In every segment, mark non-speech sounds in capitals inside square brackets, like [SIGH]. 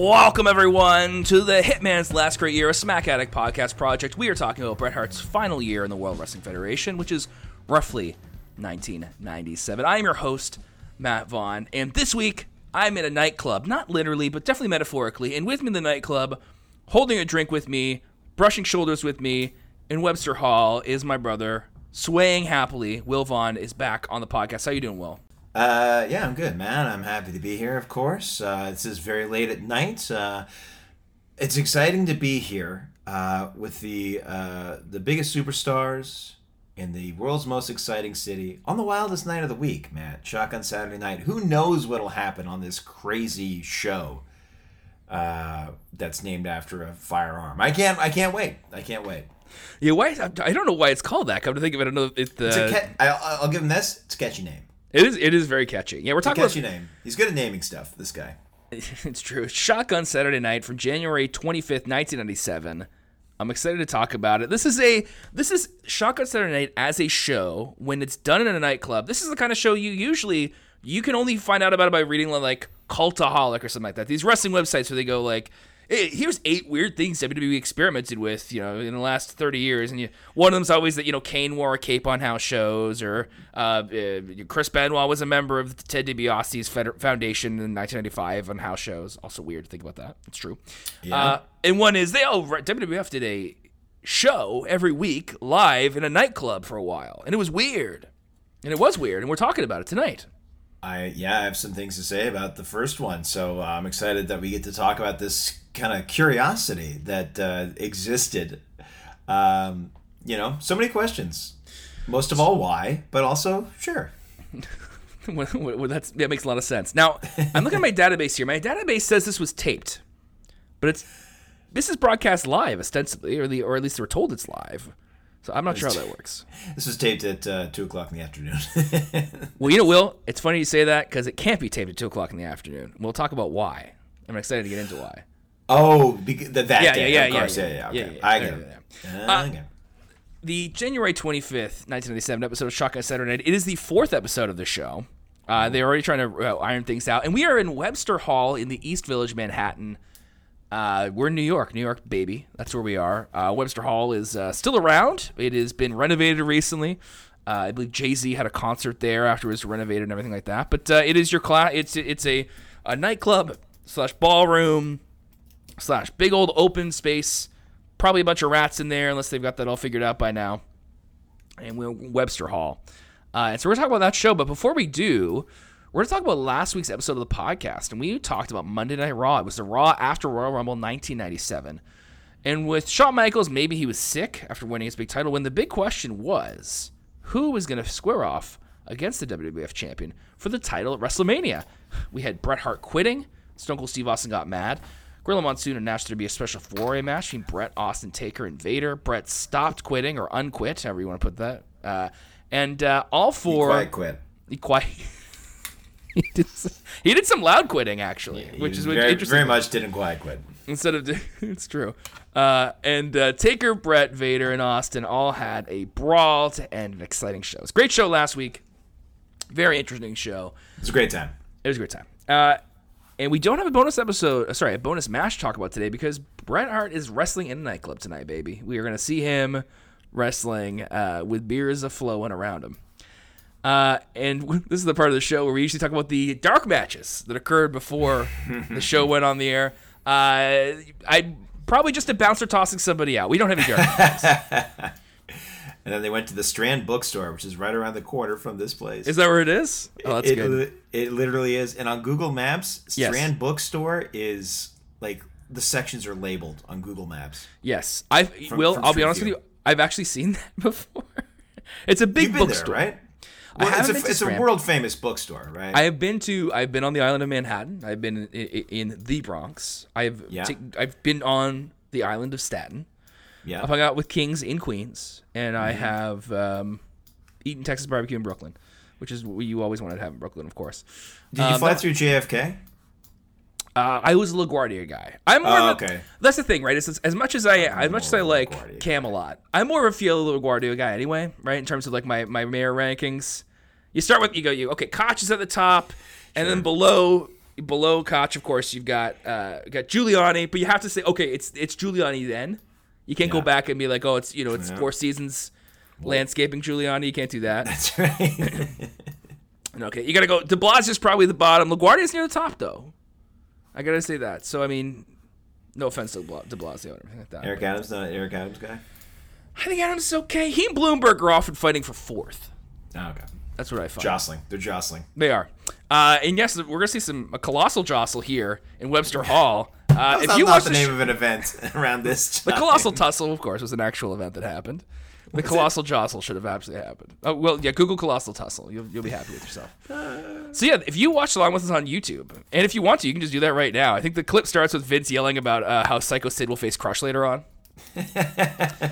Welcome, everyone, to the Hitman's Last Great Year, a Smack Addict podcast project. We are talking about Bret Hart's final year in the World Wrestling Federation, which is roughly 1997. I am your host, Matt Vaughn, and this week I'm in a nightclub. Not literally, but definitely metaphorically. And with me in the nightclub, holding a drink with me, brushing shoulders with me in Webster Hall is my brother, swaying happily. Will Vaughn is back on the podcast. How you doing, Will? Uh, yeah, I'm good, man. I'm happy to be here, of course. Uh, this is very late at night. Uh, it's exciting to be here uh, with the uh, the biggest superstars in the world's most exciting city on the wildest night of the week, man. Shotgun Saturday night. Who knows what'll happen on this crazy show uh, that's named after a firearm? I can't. I can't wait. I can't wait. Yeah, why? I don't know why it's called that. Come to think of it, another. It, It's a ca- I, I'll give him this. It's a catchy name. It is. It is very catchy. Yeah, we're talking catchy about. name. He's good at naming stuff. This guy. [LAUGHS] it's true. Shotgun Saturday Night from January 25th, 1997. I'm excited to talk about it. This is a this is Shotgun Saturday Night as a show when it's done in a nightclub. This is the kind of show you usually you can only find out about it by reading like Cultaholic or something like that. These wrestling websites where they go like, hey, "Here's eight weird things WWE experimented with, you know, in the last 30 years." And you, one of them's always that you know Kane wore a cape on house shows, or uh, uh, Chris Benoit was a member of Ted DiBiase's Feder- Foundation in 1995 on house shows. Also weird to think about that. It's true. Uh, and one is they all WWF did a show every week live in a nightclub for a while, and it was weird. And it was weird, and we're talking about it tonight. I yeah, I have some things to say about the first one. So uh, I'm excited that we get to talk about this kind of curiosity that uh, existed. Um, you know, so many questions. Most of all, why? But also, sure. [LAUGHS] Well, that's that makes a lot of sense. Now, I'm looking at my [LAUGHS] database here. My database says this was taped, but it's this is broadcast live ostensibly, or the or at least we're told it's live. So I'm not sure how that works. [LAUGHS] This was taped at uh, two o'clock in the afternoon. [LAUGHS] Well, you know, Will, it's funny you say that because it can't be taped at two o'clock in the afternoon. We'll talk about why. I'm excited to get into why. oh, because that, that Yeah, day, yeah, of yeah, course, yeah, yeah, yeah. yeah, Okay, yeah, I yeah, get it. Uh, the January 25th, 1997 episode of Shotgun Saturday Night. It is the fourth episode of the show. Uh, they're already trying to uh, iron things out. And we are in Webster Hall in the East Village, Manhattan. Uh, we're in New York, New York, baby. That's where we are. Uh, Webster Hall is uh, still around. It has been renovated recently. Uh, I believe Jay Z had a concert there after it was renovated and everything like that. But uh, it is your class. It's it's a, a nightclub slash ballroom slash big old open space. Probably a bunch of rats in there, unless they've got that all figured out by now. And we're Webster Hall. Uh, and so we're talking about that show. But before we do, we're going to talk about last week's episode of the podcast. And we talked about Monday Night Raw. It was the Raw after Royal Rumble 1997. And with Shawn Michaels, maybe he was sick after winning his big title. When the big question was who was going to square off against the WWF champion for the title at WrestleMania? We had Bret Hart quitting. Stone Cold Steve Austin got mad. Gorilla Monsoon announced there to be a special four-way match between Bret, Austin, Taker, and Vader. Bret stopped quitting or unquit, however you want to put that. Uh, and uh, all four. Quiet quit. He quite. [LAUGHS] [LAUGHS] he, did some, he did some loud quitting actually, which is very, interesting. very much didn't quiet quit. Instead of [LAUGHS] it's true, uh, and uh, Taker, Bret, Vader, and Austin all had a brawl to end an exciting show. It was a great show last week. Very interesting show. It was a great time. It was a great time. Uh, and we don't have a bonus episode, uh, sorry, a bonus match to talk about today because Bret Hart is wrestling in a nightclub tonight, baby. We are going to see him wrestling uh, with beers a flowing around him. Uh, and [LAUGHS] this is the part of the show where we usually talk about the dark matches that occurred before the show [LAUGHS] went on the air. Uh, I probably just a bouncer tossing somebody out. We don't have any dark matches. [LAUGHS] And then they went to the Strand bookstore, which is right around the corner from this place. Is that where it is? Oh, that's it, good. It literally is. And on Google Maps, Yes. Strand Bookstore is like the sections are labeled on Google Maps. Yes, I will. I'll be honest with you. I've actually seen that before. It's a big bookstore. right? Well, it's a, it's a world famous bookstore, right? I have been to. I've been on the island of Manhattan. I've been in, in, the Bronx. I've Yeah. ta- I've been on the island of Staten. yeah. I've hung out with kings in Queens, and I Mm-hmm. have um, eaten Texas barbecue in Brooklyn, which is what you always wanted to have in Brooklyn, of course. Did you um, fly that- through JFK? Uh, I was a LaGuardia guy. I'm more Oh, of a- okay. That's the thing, right? It's, as much as I as much as I more of a like LaGuardia guy. Camelot, I'm more of a feel LaGuardia guy anyway, right? In terms of like my my mayor rankings, you start with you go you okay, Koch is at the top, and then below below Koch, of course, you've got uh, got Giuliani, but you have to say, okay, it's it's Giuliani. Then you can't go back and be like, oh, it's you know, it's Yeah. Four Seasons landscaping Giuliani. You can't do that. That's right. [LAUGHS] And okay, you gotta go. De Blasio's probably the bottom. LaGuardia's near the top, though. I gotta say that. So I mean, no offense to De Blasio or anything like that. Eric Adams, not an Eric Adams guy. I think Adams is okay. He and Bloomberg are often fighting for fourth. Oh, okay. That's what I find. Jostling. They're jostling. They are. Uh, and yes, we're gonna see some a colossal jostle here in Webster Hall. Uh, if you not watch the the, name sh- of an event [LAUGHS] around this. [LAUGHS] the colossal tussle, of course, was an actual event that happened. The colossal jostle should have absolutely happened. Oh well, yeah. Google colossal tussle. You'll, you'll be happy with yourself. [LAUGHS] So yeah, if you watch along with us on YouTube, and if you want to, you can just do that right now. I think the clip starts with Vince yelling about uh, how Sycho Sid will face Crush later on. [LAUGHS]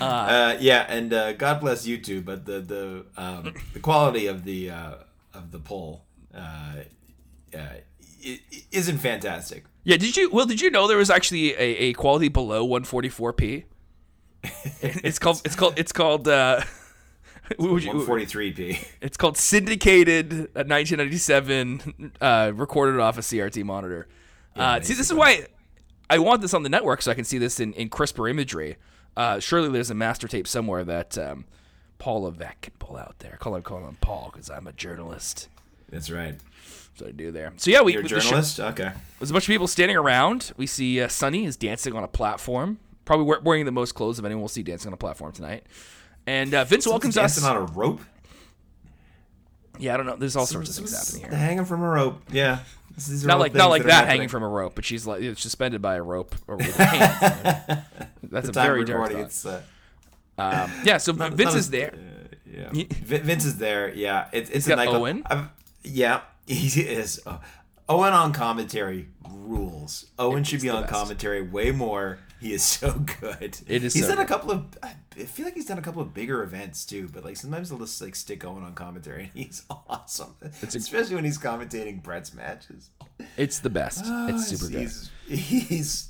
Uh, yeah, and uh, God bless YouTube, but the the um, the quality of the uh, of the poll uh, uh, isn't fantastic. Yeah, did you? Well, did you know there was actually a, a quality below 144p? [LAUGHS] it's called. It's called. It's called. Uh, what [LAUGHS] would you- 143p. It's called syndicated uh, 1997, uh, recorded off a CRT monitor. uh, see, this is why I want this on the network so I can see this in, in crisper imagery. Uh, surely there's a master tape somewhere that um, Paul Levesque can pull out there. Call him, call him Paul because I'm a journalist. That's right. So I do there. So yeah, we You're a the show- Okay. there's a bunch of people standing around. We see uh, Sunny is dancing on a platform, probably wearing the most clothes of anyone we'll see dancing on a platform tonight. And uh, Vince welcomes us. dancing on a rope. yeah, I don't know. There's all sorts of things happening here. Hanging from a rope. Yeah. Not like not like are that hanging from a rope, but she's like it's suspended by a rope or with [LAUGHS] her hands. That's a very dark thought. It's uh, Um, yeah, so not- Vince not is as- there. uh, yeah. Vince is there. Yeah. It, it's a got nightclub. Owen. I've- yeah, [LAUGHS] he is. Uh, Owen on commentary rules. Owen should be on best. commentary way more. [LAUGHS] He is so good. It is He's so done a couple of. I feel like he's done a couple of bigger events too. But like sometimes they'll just like stick Owen on commentary, and [LAUGHS] he's awesome. Especially when he's commentating Bret's matches. It's the best. it's oh, super good. He's, he's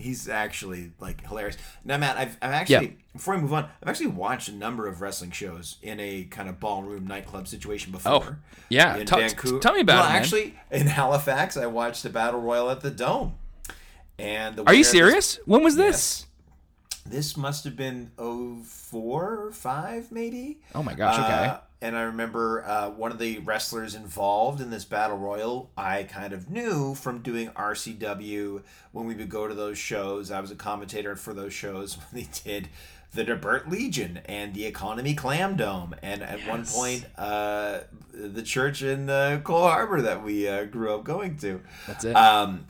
he's actually like hilarious. Now, Matt, I've, I've actually Yeah. before we move on, I've actually watched a number of wrestling shows in a kind of ballroom nightclub situation oh, before. Oh, yeah. in Tell- Vancouver. tell me about well, it, man. Actually, in [LAUGHS] Halifax, I watched a battle royal at the Dome. And the Are you of this- serious? When was this? This must have been oh four or 5, maybe. Oh my gosh, okay. Uh, and I remember uh, one of the wrestlers involved in this battle royal. I kind of knew from doing RCW when we would go to those shows. I was a commentator for those shows [LAUGHS] when they did the DeBert Legion and the Economy Clam Dome, and at one point, uh, the church in uh, Cole Harbor that we uh, grew up going to. That's it. Um,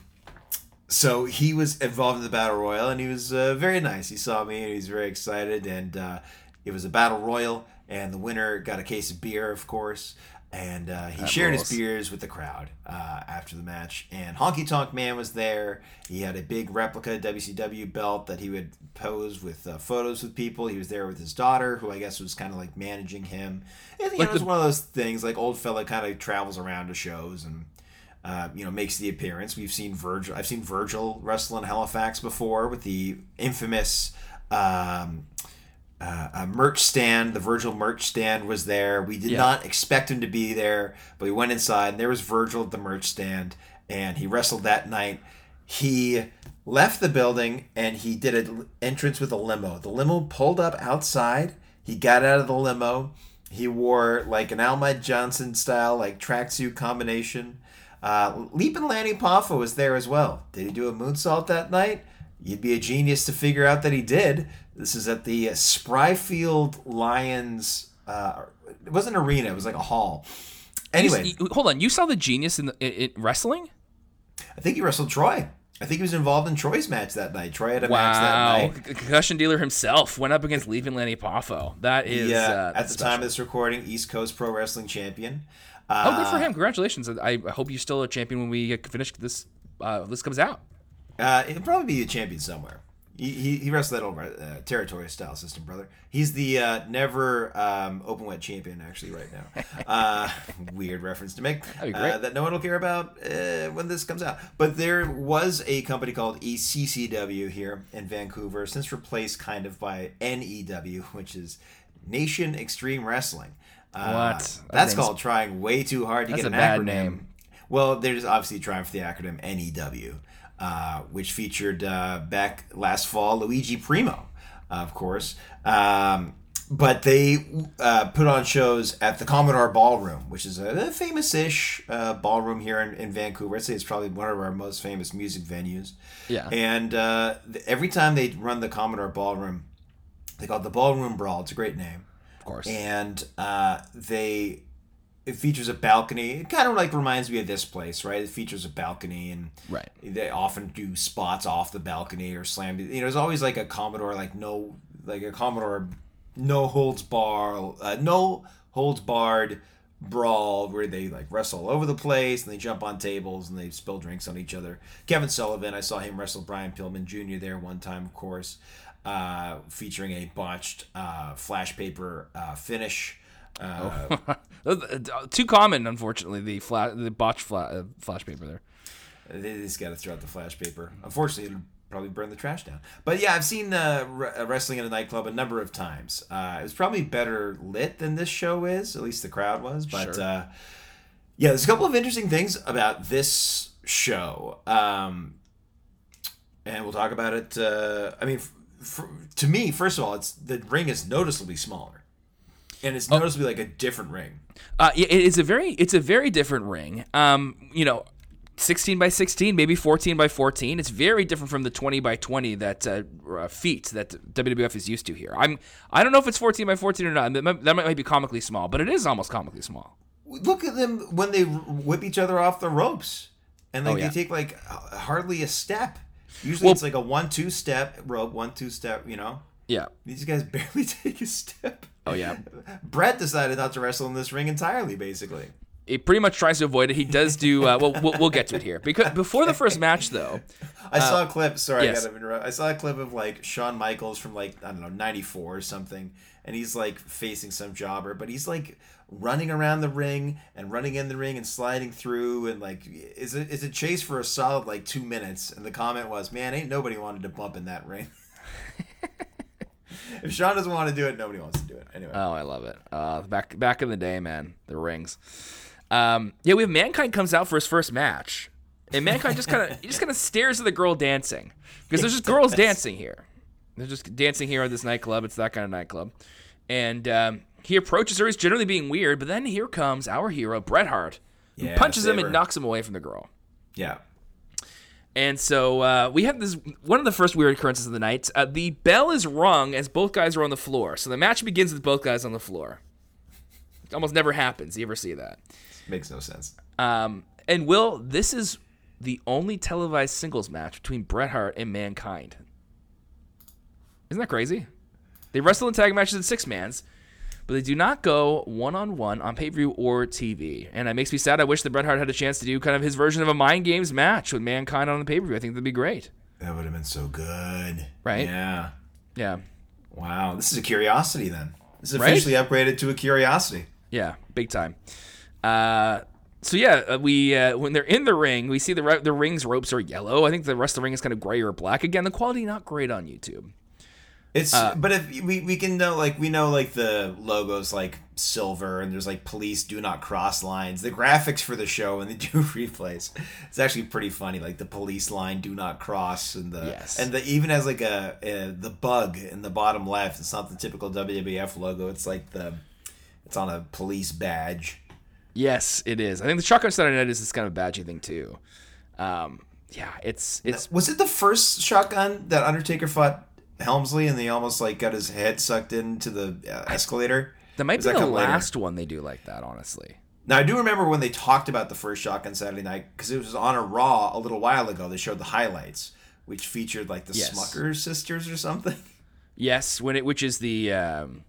so he was involved in the battle royal, and he was uh, very nice. He saw me, and he was very excited. And uh, it was a battle royal, and the winner got a case of beer, of course. And uh, he shared rules. his beers with the crowd uh, after the match. And Honky Tonk Man was there. He had a big replica WCW belt that he would pose with uh, photos with people. He was there with his daughter, who I guess was kind of like managing him. And Like know, it was the- one of those things like old fella kind of travels around to shows and uh, you know, makes the appearance. We've seen Virgil. I've seen Virgil wrestle in Halifax before with the infamous um, uh, merch stand. The Virgil merch stand was there. We did Yeah. not expect him to be there, but we went inside and there was Virgil at the merch stand, and he wrestled that night. He left the building and he did an entrance with a limo. The limo pulled up outside. He got out of the limo. He wore like an Ahmed Johnson style like tracksuit combination. Uh, Lanny Poffo was there as well. Did he do a moonsault that night? You'd be a genius to figure out that he did. This is at the Spryfield Lions. Uh, it wasn't an arena. It was like a hall. Anyway, You- you- hold on. You saw the genius in, the, in, in wrestling? I think he wrestled Troy. I think he was involved in Troy's match that night. Troy had a match that night. Concussion dealer himself went up against Leaving Lanny Poffo. That is Yeah, uh, at the special. time of this recording, East Coast Pro Wrestling Champion. Oh, good for Uh, him! Congratulations! I I hope you're still a champion when we finish this. Uh, this comes out. Uh, he'll probably be a champion somewhere. He, he, he wrestled that over uh, territory style system, brother. He's the uh, never um, open wet champion, actually, right now. [LAUGHS] Uh, weird reference to make That'd be great. Uh, that no one will care about uh, when this comes out. But there was a company called ECCW here in Vancouver, since replaced kind of by NEW, which is Nation Extreme Wrestling. Uh, What? That's called trying way too hard to That's get an acronym. name. Well, there's obviously trying for the acronym NEW, uh, which featured uh, back last fall Luigi Primo, of course. Um, but they uh, put on shows at the Commodore Ballroom, which is a, famous-ish uh, ballroom here in, in, Vancouver. I'd say it's probably one of our most famous music venues. Yeah. And uh, every time they run the Commodore Ballroom, they call it the Ballroom Brawl. It's a great name. Of course. And uh, they it features a balcony. It kind of like reminds me of this place, right? It features a balcony, and right. They often do spots off the balcony or slam. You know, there's always like a Commodore, like no, like a Commodore no holds bar, uh, no holds barred brawl where they like wrestle all over the place and they jump on tables and they spill drinks on each other. Kevin Sullivan, I saw him wrestle Brian Pillman Jr. there one time, of course, uh, featuring a botched uh, flash paper uh, finish. Uh, oh. [LAUGHS] Too common, unfortunately, the flash, the botched fla- uh, flash paper there. They just got to throw out the flash paper. Unfortunately, it'll probably burn the trash down. But yeah, I've seen uh, uh, wrestling in a nightclub a number of times. Uh, it was probably better lit than this show is. At least the crowd was. But sure. uh, yeah, there's a couple of interesting things about this show, um, and we'll talk about it. Uh, I mean, f- f- to me, first of all, it's the ring is noticeably smaller, and it's oh. noticeably like a different ring. Uh, it is a very it's a very different ring. Um, you know, 16 by 16, maybe 14 by 14. It's very different from the 20 by 20 that uh, uh, feet that WWF is used to here. I'm I don't know if it's 14 by 14 or not. That might, that might be comically small, but it is almost comically small. Look at them when they whip each other off the ropes, and like oh, yeah. they take like hardly a step. Usually well, it's like a one-two step rope, one-two step. You know. Yeah. These guys [LAUGHS] barely take a step. Oh yeah. Bret decided not to wrestle in this ring entirely, basically he pretty much tries to avoid it. He does do uh, well, well. We'll get to it here because before the first match, though. I uh, saw a clip. Sorry, yes. I gotta interrupt. I saw a clip of like Shawn Michaels from like I don't know '94 or something, and he's like facing some jobber, but he's like running around the ring and running in the ring and sliding through and like is it is a chase for a solid like two minutes. And the comment was, "Man, ain't nobody wanted to bump in that ring." [LAUGHS] if Shawn doesn't want to do it, nobody wants to do it. Anyway. Oh, I love it. Uh, back back in the day, man, the rings. Um, yeah, we have Mankind comes out for his first match, and Mankind just kind of he just kind of stares at the girl dancing because there's just [LAUGHS] girls dancing here. They're just dancing here at this nightclub. It's that kind of nightclub, and um, he approaches her. He's generally being weird, but then here comes our hero Bret Hart, who yeah, punches him and knocks him away from the girl. Yeah. And so uh, we have this one of the first weird occurrences of the night. Uh, the bell is rung as both guys are on the floor. So the match begins with both guys on the floor. It almost never happens. You ever see that? Makes no sense. Um, and Will, this is the only televised singles match between Bret Hart and Mankind. Isn't that crazy? They wrestle in tag matches in six mans, but they do not go one on one on pay per view or TV. And it makes me sad. I wish that Bret Hart had a chance to do kind of his version of a mind games match with Mankind on the pay per view. I think that'd be great. That would have been so good. Right? Yeah. Yeah. Wow. This is a curiosity then. This is officially right? upgraded to a curiosity. Yeah, big time. Uh, so yeah, uh, we uh, when they're in the ring, we see the the ring's ropes are yellow. I think the rest of the ring is kind of gray or black. Again, the quality not great on YouTube. It's uh, but if we we can know like we know like the logos like silver and there's like police do not cross lines. The graphics for the show and the [LAUGHS] do replays, it's actually pretty funny. Like the police line do not cross and the yes. and the even has like a, a the bug in the bottom left. It's not the typical WWF logo. It's like the it's on a police badge. Yes, it is. I think the shotgun Saturday Night is this kind of badgy thing too. Um, yeah, it's it's. Was it the first shotgun that Undertaker fought Helmsley and they almost like got his head sucked into the uh, escalator? That might be that the last later? one they do like that, honestly. Now I do remember when they talked about the first shotgun Saturday Night because it was on a Raw a little while ago. They showed the highlights, which featured like the yes. Smucker sisters or something. [LAUGHS] Yes, when it which is the um,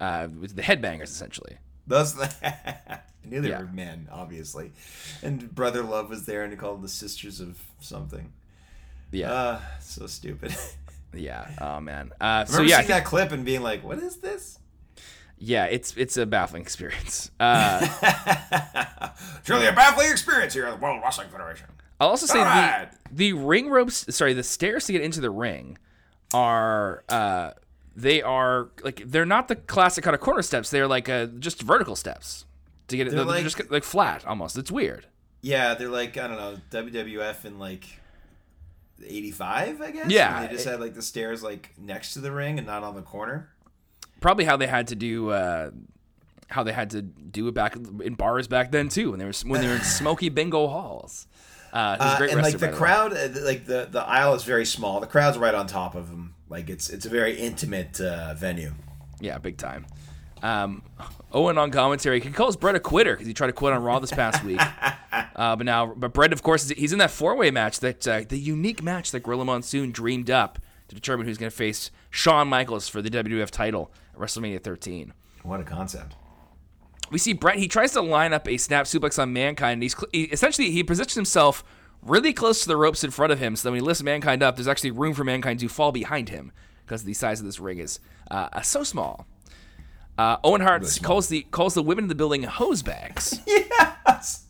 uh, the headbangers essentially. Those. [LAUGHS] I knew they yeah. were men, obviously. And Brother Love was there and he called them the Sisters of something. Yeah. Uh, so stupid. [LAUGHS] yeah. Oh man. Uh, so yeah, seeing that clip and being like, "What is this?" Yeah, it's it's a baffling experience. Uh, [LAUGHS] Truly a baffling experience here at the World Wrestling Federation. I'll also say the, the ring ropes. Sorry, the stairs to get into the ring are uh, they are like they're not the classic kind of corner steps. They're like uh, just vertical steps to get it. They're, they're like, just like flat almost. It's weird. Yeah, they're like I don't know WWF and like '85, I guess. Yeah, And they just it- had like the stairs like next to the ring and not on the corner. Probably how they had to do. Uh, how they had to do it back in bars back then too, when they were when they were in [LAUGHS] smoky bingo halls. Uh, he was a Uh, and wrestler, like the way. crowd, uh, like the the aisle is very small. The crowd's right on top of them. Like it's it's a very intimate uh, venue. Yeah, big time. Um, Owen on commentary, he calls Bret a quitter because he tried to quit on Raw this past week. [LAUGHS] Uh, but now, but Bret, of course, he's in that four-way match, that uh, the unique match that Gorilla Monsoon dreamed up to determine who's going to face Shawn Michaels for the WWF title at WrestleMania 13. What a concept! We see Bret. He tries to line up a snap suplex on Mankind. And he's cl- he, essentially he positions himself really close to the ropes in front of him, so that when he lifts Mankind up, there's actually room for Mankind to fall behind him because the size of this ring is uh, so small. Uh, Owen Hart calls the calls the women in the building hose bags. [LAUGHS] Yes.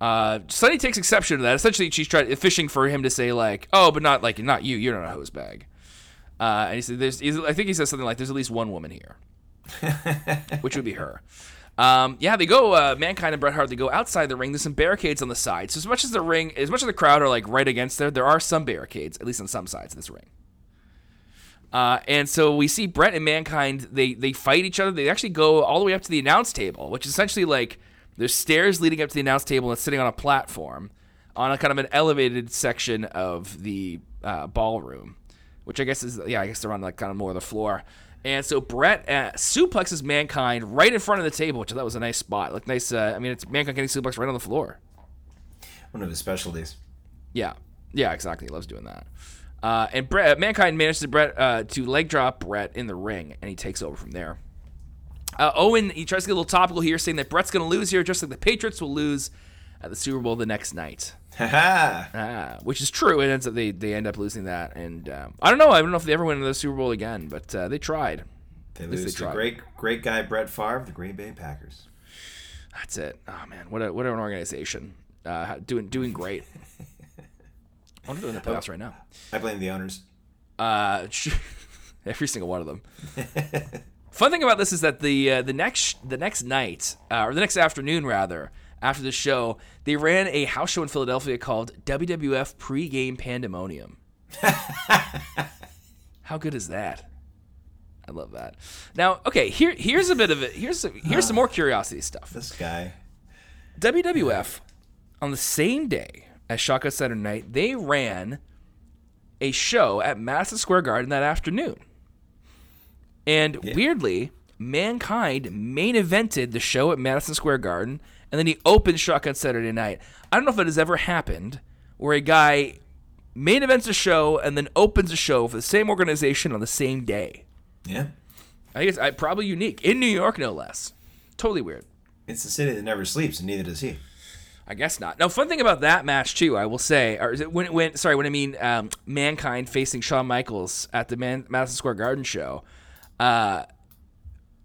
Uh, Sunny takes exception to that. Essentially, she's trying fishing for him to say like, "Oh, but not like not you. You're not a hose bag." Uh, and he said, "There's." he's- I think he says something like, "There's at least one woman here," [LAUGHS] which would be her. Um, yeah, they go. Uh, Mankind and Bret Hart. They go outside the ring. There's some barricades on the sides. So as much as the ring, as much as the crowd are like right against there, there are some barricades, at least on some sides of this ring. Uh, and so we see Bret and Mankind. They they fight each other. They actually go all the way up to the announce table, which is essentially like there's stairs leading up to the announce table and it's sitting on a platform on a kind of an elevated section of the uh, ballroom, which I guess is yeah, I guess they're on like kind of more of the floor. And so Bret uh, suplexes Mankind right in front of the table, which I thought was a nice spot. Like nice. Uh, I mean, it's Mankind getting suplexed right on the floor. One of his specialties. Yeah, yeah, exactly. He loves doing that. Uh, and Bret, Mankind manages to Bret uh, to leg drop Bret in the ring, and he takes over from there. Uh, Owen he tries to get a little topical here, saying that Bret's going to lose here, just like the Patriots will lose at the Super Bowl the next night. Ah, which is true. It ends up they they end up losing that, and um, I don't know. I don't know if they ever win the Super Bowl again, but uh, they tried. They lose they tried. great great guy Brett Favre, the Green Bay Packers. That's it. Oh man, what a what an organization. Uh, doing doing great. [LAUGHS] I wonder if they're in the playoffs right now. I blame the owners. Uh, [LAUGHS] every single one of them. [LAUGHS] Fun thing about this is that the uh, the next the next night uh, or the next afternoon rather after the show they ran a house show in Philadelphia called WWF Pre-Game Pandemonium. [LAUGHS] How good is that? I love that. Now, okay, here here's a bit of it. Here's here's some [SIGHS] more curiosity stuff. This guy. WWF on the same day as Shotgun Saturday Night, they ran a show at Madison Square Garden that afternoon. And weirdly, Mankind main evented the show at Madison Square Garden, and then he opened Shotgun Saturday Night. I don't know if it has ever happened where a guy main events a show and then opens a show for the same organization on the same day. Yeah. I guess I, probably unique in New York, no less. Totally weird. It's the city that never sleeps, and neither does he. I guess not. Now, fun thing about that match too, I will say, or is it when when sorry, when I mean um, mankind facing Shawn Michaels at the Man- Madison Square Garden show, uh,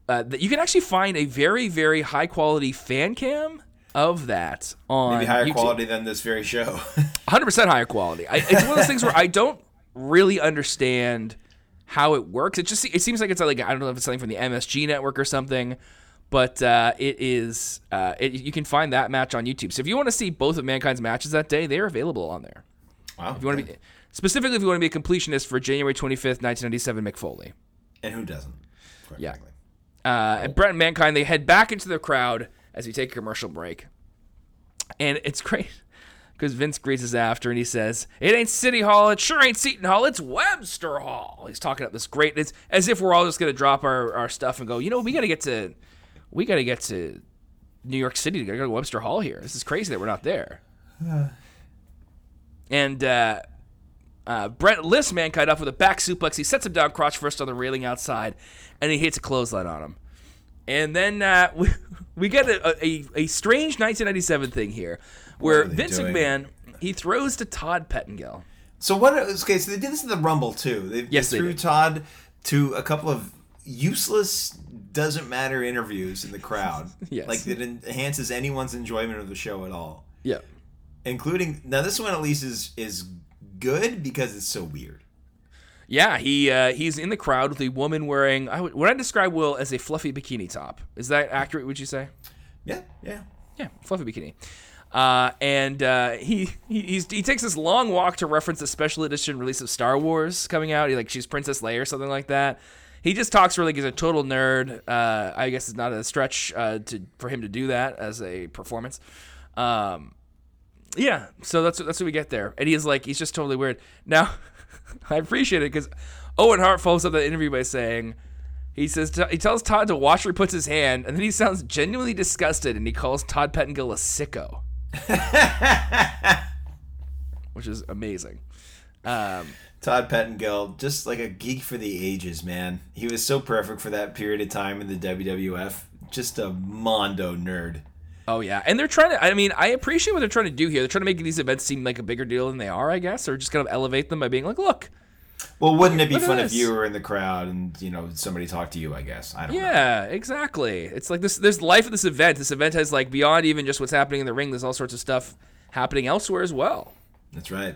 uh, that you can actually find a very very high quality fan cam of that on Maybe higher YouTube. quality than this very show. [LAUGHS] 100% higher quality. I, it's one of those things where I don't really understand how it works. It just it seems like it's like I don't know if it's something from the MSG network or something, but uh, it is. Uh, it, you can find that match on YouTube. So if you want to see both of Mankind's matches that day, they are available on there. wow. If you want to be specifically, if you want to be a completionist for January 25th, 1997, Mick Foley. and who doesn't? Yeah. frankly. Uh, and Bret and Mankind they head back into the crowd as we take a commercial break, and it's great because Vince greases after and he says, "It ain't City Hall, it sure ain't Seton Hall, it's Webster Hall." He's talking up this great. It's as if we're all just gonna drop our, our stuff and go, you know, we gotta get to, we gotta get to New York City to go to Webster Hall here. This is crazy that we're not there. and uh, uh, Bret lifts Mankind up with a back suplex. He sets him down crotch first on the railing outside, and he hits a clothesline on him. And then uh, [LAUGHS] we, we get a, a, a strange 1997 thing here, where Vince doing? McMahon he throws to Todd Pettengill. So what? Okay, so they did this in the Rumble too. They, Yes, they they threw did. Todd to a couple of useless, doesn't matter interviews in the crowd. [LAUGHS] Yes. like that enhances anyone's enjoyment of the show at all, Yeah. including now this one at least is is good because it's so weird. Yeah, he uh, he's in the crowd with a woman wearing I would, what I describe Will as a fluffy bikini top. Is that accurate? Would you say? Yeah, yeah. Yeah, fluffy bikini. Uh, and uh, he he he's, he takes this long walk to reference the special edition release of Star Wars coming out. He, like she's Princess Leia or something like that. He just talks really like he's a total nerd. Uh, I guess it's not a stretch uh, to for him to do that as a performance. Um, yeah, so that's that's what we get there. And he's like, he's just totally weird. Now, [LAUGHS] I appreciate it because Owen Hart follows up that interview by saying, he says he tells Todd to watch where he puts his hand, and then he sounds genuinely disgusted, and he calls Todd Pettengill a sicko, [LAUGHS] which is amazing. Um, Todd Pettengill, just like a geek for the ages, man. He was so perfect for that period of time in the WWF. Just a mondo nerd. Oh yeah, and they're trying to. I mean, I appreciate what they're trying to do here. They're trying to make these events seem like a bigger deal than they are, I guess, or just kind of elevate them by being like, "Look, Well, wouldn't it be fun if you were in the crowd and you know somebody talked to you? I guess I don't know. Yeah, exactly. It's like this. There's life at this event. This event has like beyond even just what's happening in the ring. There's all sorts of stuff happening elsewhere as well. That's right.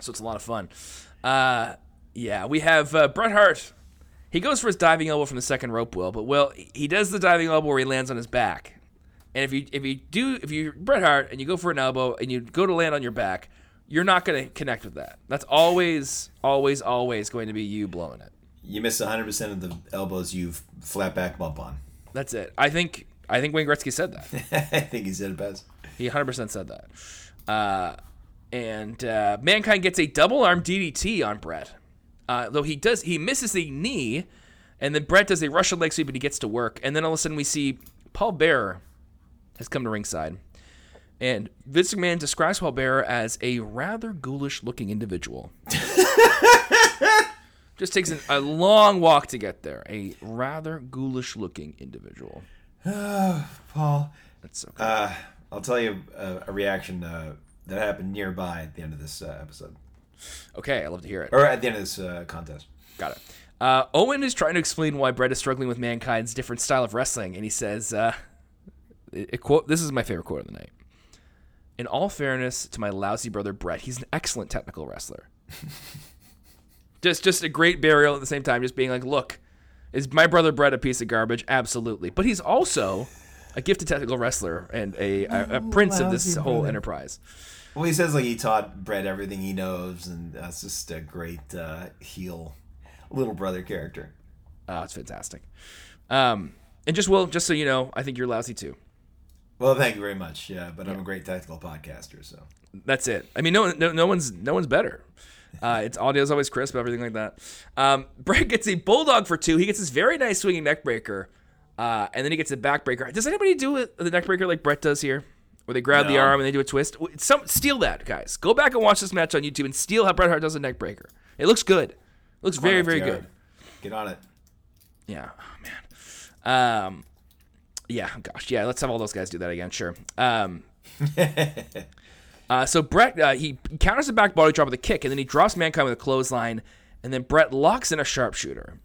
So it's a lot of fun. Uh, yeah, we have uh, Bret Hart. He goes for his diving elbow from the second rope, Will, but Will he does the diving elbow where he lands on his back. And if you if you do if you Bret Hart and you go for an elbow and you go to land on your back, you're not going to connect with that. That's always always always going to be you blowing it. You miss 100 percent of the elbows you've flat back bump on. That's it. I think I think Wayne Gretzky said that. [LAUGHS] I think he said it best. He 100% said that. Uh, and uh, Mankind gets a double arm DDT on Bret. Uh, though he does, he misses the knee, and then Bret does a Russian leg sweep, and he gets to work. And then all of a sudden, we see Paul Bearer has come to ringside. And Vince McMahon describes Paul Bearer as a rather ghoulish looking individual. [LAUGHS] Just takes an, a long walk to get there. A rather ghoulish looking individual. [SIGHS] Paul, That's okay. uh, I'll tell you a, a reaction uh, that happened nearby at the end of this uh, episode, okay, I love to hear it. or at the end of this uh, contest. Got it. Uh, Owen is trying to explain why Bret is struggling with Mankind's different style of wrestling, and he says, uh, a quote, "This is my favorite quote of the night." In all fairness to my lousy brother Bret, he's an excellent technical wrestler. [LAUGHS] just, just a great burial at the same time. Just being like, "Look, is my brother Bret a piece of garbage? Absolutely, but he's also a gifted technical wrestler and a, a, a prince of this whole brother. enterprise." Well, he says like he taught Bret everything he knows, and that's just a great uh, heel little brother character. Oh, it's fantastic. Um, and just Will, just so you know, I think you're lousy too. Well, thank you very much. Yeah, but I'm a great technical podcaster, so That's it. I mean, no, no, no one's, no one's better. [LAUGHS] Uh, it's audio's always crisp, everything like that. Um, Bret gets a bulldog for two. He gets this very nice swinging neck breaker, uh, and then he gets a backbreaker. Does anybody do it, the neckbreaker like Bret does here, where they grab the arm and they do a twist? Some steal that, guys. Go back and watch this match on YouTube and steal how Bret Hart does a neckbreaker. It looks good. It looks very, very good. Get on it. Yeah. Oh man. Um. Yeah. Gosh. Yeah. Let's have all those guys do that again. Sure. Um. [LAUGHS] uh, so Bret, uh, he counters the back body drop with a kick, and then he drops Mankind with a clothesline, and then Bret locks in a sharpshooter.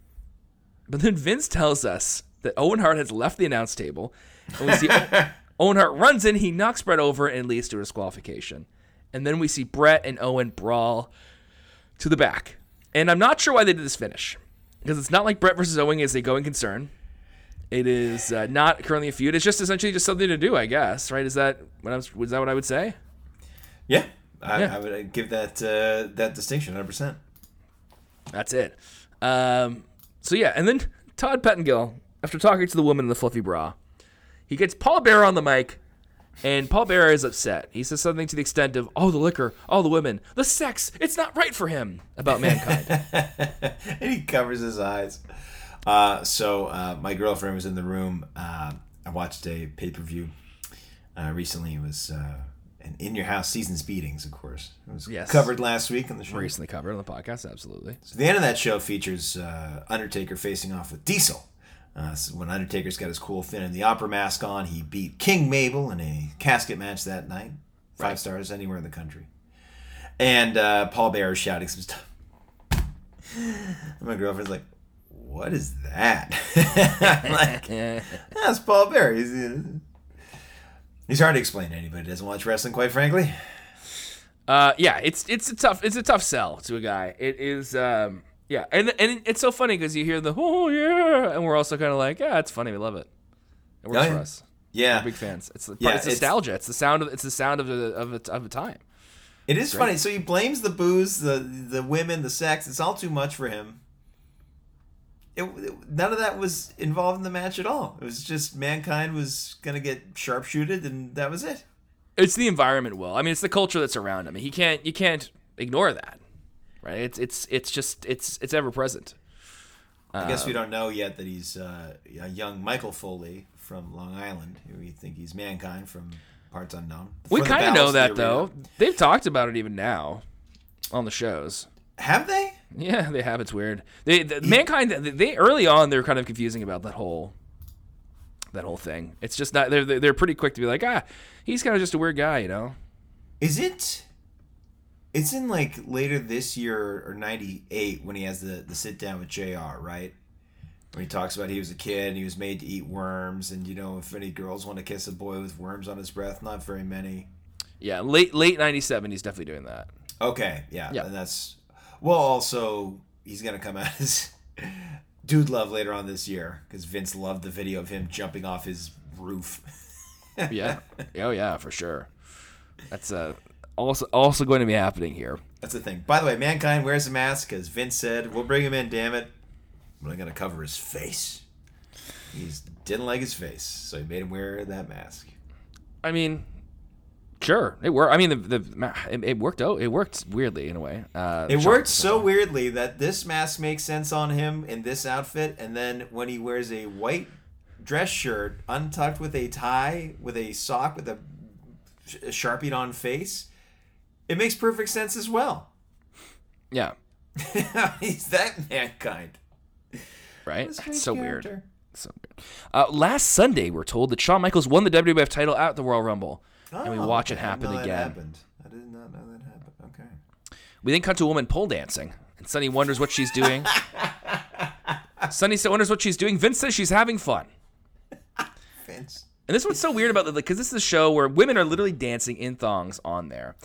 But then Vince tells us that Owen Hart has left the announce table, and we see [LAUGHS] Owen Hart runs in, he knocks Bret over, and leads to a disqualification. And then we see Bret and Owen brawl to the back. And I'm not sure why they did this finish. Because it's not like Bret versus Owen is a going concern. It is uh, not currently a feud. It's just essentially just something to do, I guess. Right? Is that what I was, was that what I would say? Yeah, I, Yeah. I would give that uh, that distinction 100. percent That's it. Um, so yeah, and then Todd Pettengill, after talking to the woman in the fluffy bra, he gets Paul Bearer on the mic, and Paul Bearer is upset. He says something to the extent of, "Oh, the liquor, all the women, the sex, it's not right for him." About mankind. [LAUGHS] and he covers his eyes. Uh, so uh, my girlfriend was in the room. Uh, I watched a pay per view uh, recently. It was uh, an In Your House Seasons Beatings, of course. It was Yes. covered last week on the show. Recently covered on the podcast, absolutely. So the end of that show features uh, Undertaker facing off with Diesel. Uh, so when Undertaker's got his cool Phantom of the Opera mask on, he beat King Mabel in a casket match that night. Five Right. stars anywhere in the country. And uh, Paul is shouting some stuff. [LAUGHS] And my girlfriend's like, "What is that?" [LAUGHS] I'm like. "That's Paul Bearer. He's, uh, he's hard to explain to anybody who doesn't watch wrestling, quite frankly. Uh, yeah, it's it's a tough it's a tough sell to a guy. It is, um, yeah, and and it's so funny because you hear the oh yeah, and we're also kind of like yeah, it's funny, we love it. It works Oh, for us. Yeah, We're big fans. It's the Yeah, it's it's- nostalgia. It's the sound of it's the sound of the of the, of the time. It is funny. So he blames the booze, the the women, the sex. It's all too much for him. It, it- none of that was involved in the match at all. It was just mankind was gonna get sharpshooted, and that was it. It's the environment, Will. I mean, it's the culture that's around him. He can't you can't ignore that, right? It's it's it's just it's it's ever present. I guess we don't know yet that he's uh, a young Michael Foley from Long Island. We think he's mankind from parts unknown. We kind of know that the though. They've talked about it even now on the shows. Have they? Yeah, they have. It's weird. They the, mankind. They, early on they're kind of confusing about that whole that whole thing. It's just not. They're they're pretty quick to be like, ah, he's kind of just a weird guy, you know. Is it? It's in like later this year or '98 when he has the the sit down with Jr. Right, when he talks about he was a kid and he was made to eat worms, and you know if any girls want to kiss a boy with worms on his breath, not very many. Yeah, late late '97. He's definitely doing that. Okay, yeah, Yeah. and that's well. Also, he's gonna come out as [LAUGHS] dude love later on this year because Vince loved the video of him jumping off his roof. [LAUGHS] Yeah. oh yeah, for sure. That's uh, also also going to be happening here. That's the thing. By the way, mankind wears a mask because Vince said, "We'll bring him in, damn it." But I'm gonna cover his face. He didn't like his face, so he made him wear that mask. I mean, sure, it worked. I mean, the the it, it worked out. It worked weirdly in a way. Uh, It worked so weirdly that this mask makes sense on him in this outfit, and then when he wears a white dress shirt untucked with a tie, with a sock with a a sharpie on face, it makes perfect sense as well. Yeah. [LAUGHS] He's that mankind. Right. It's so weird. So weird. Uh, last Sunday, we're told that Shawn Michaels won the WWF title at the Royal Rumble, and we Oh, watch it okay. I didn't happen again. happened. I did not know that happened. Okay. We then cut to a woman pole dancing, and Sunny wonders what she's doing. [LAUGHS] Sunny wonders what she's doing. Vince says she's having fun. Vince. And this is what's so weird about it, because this is a show where women are literally dancing in thongs on there,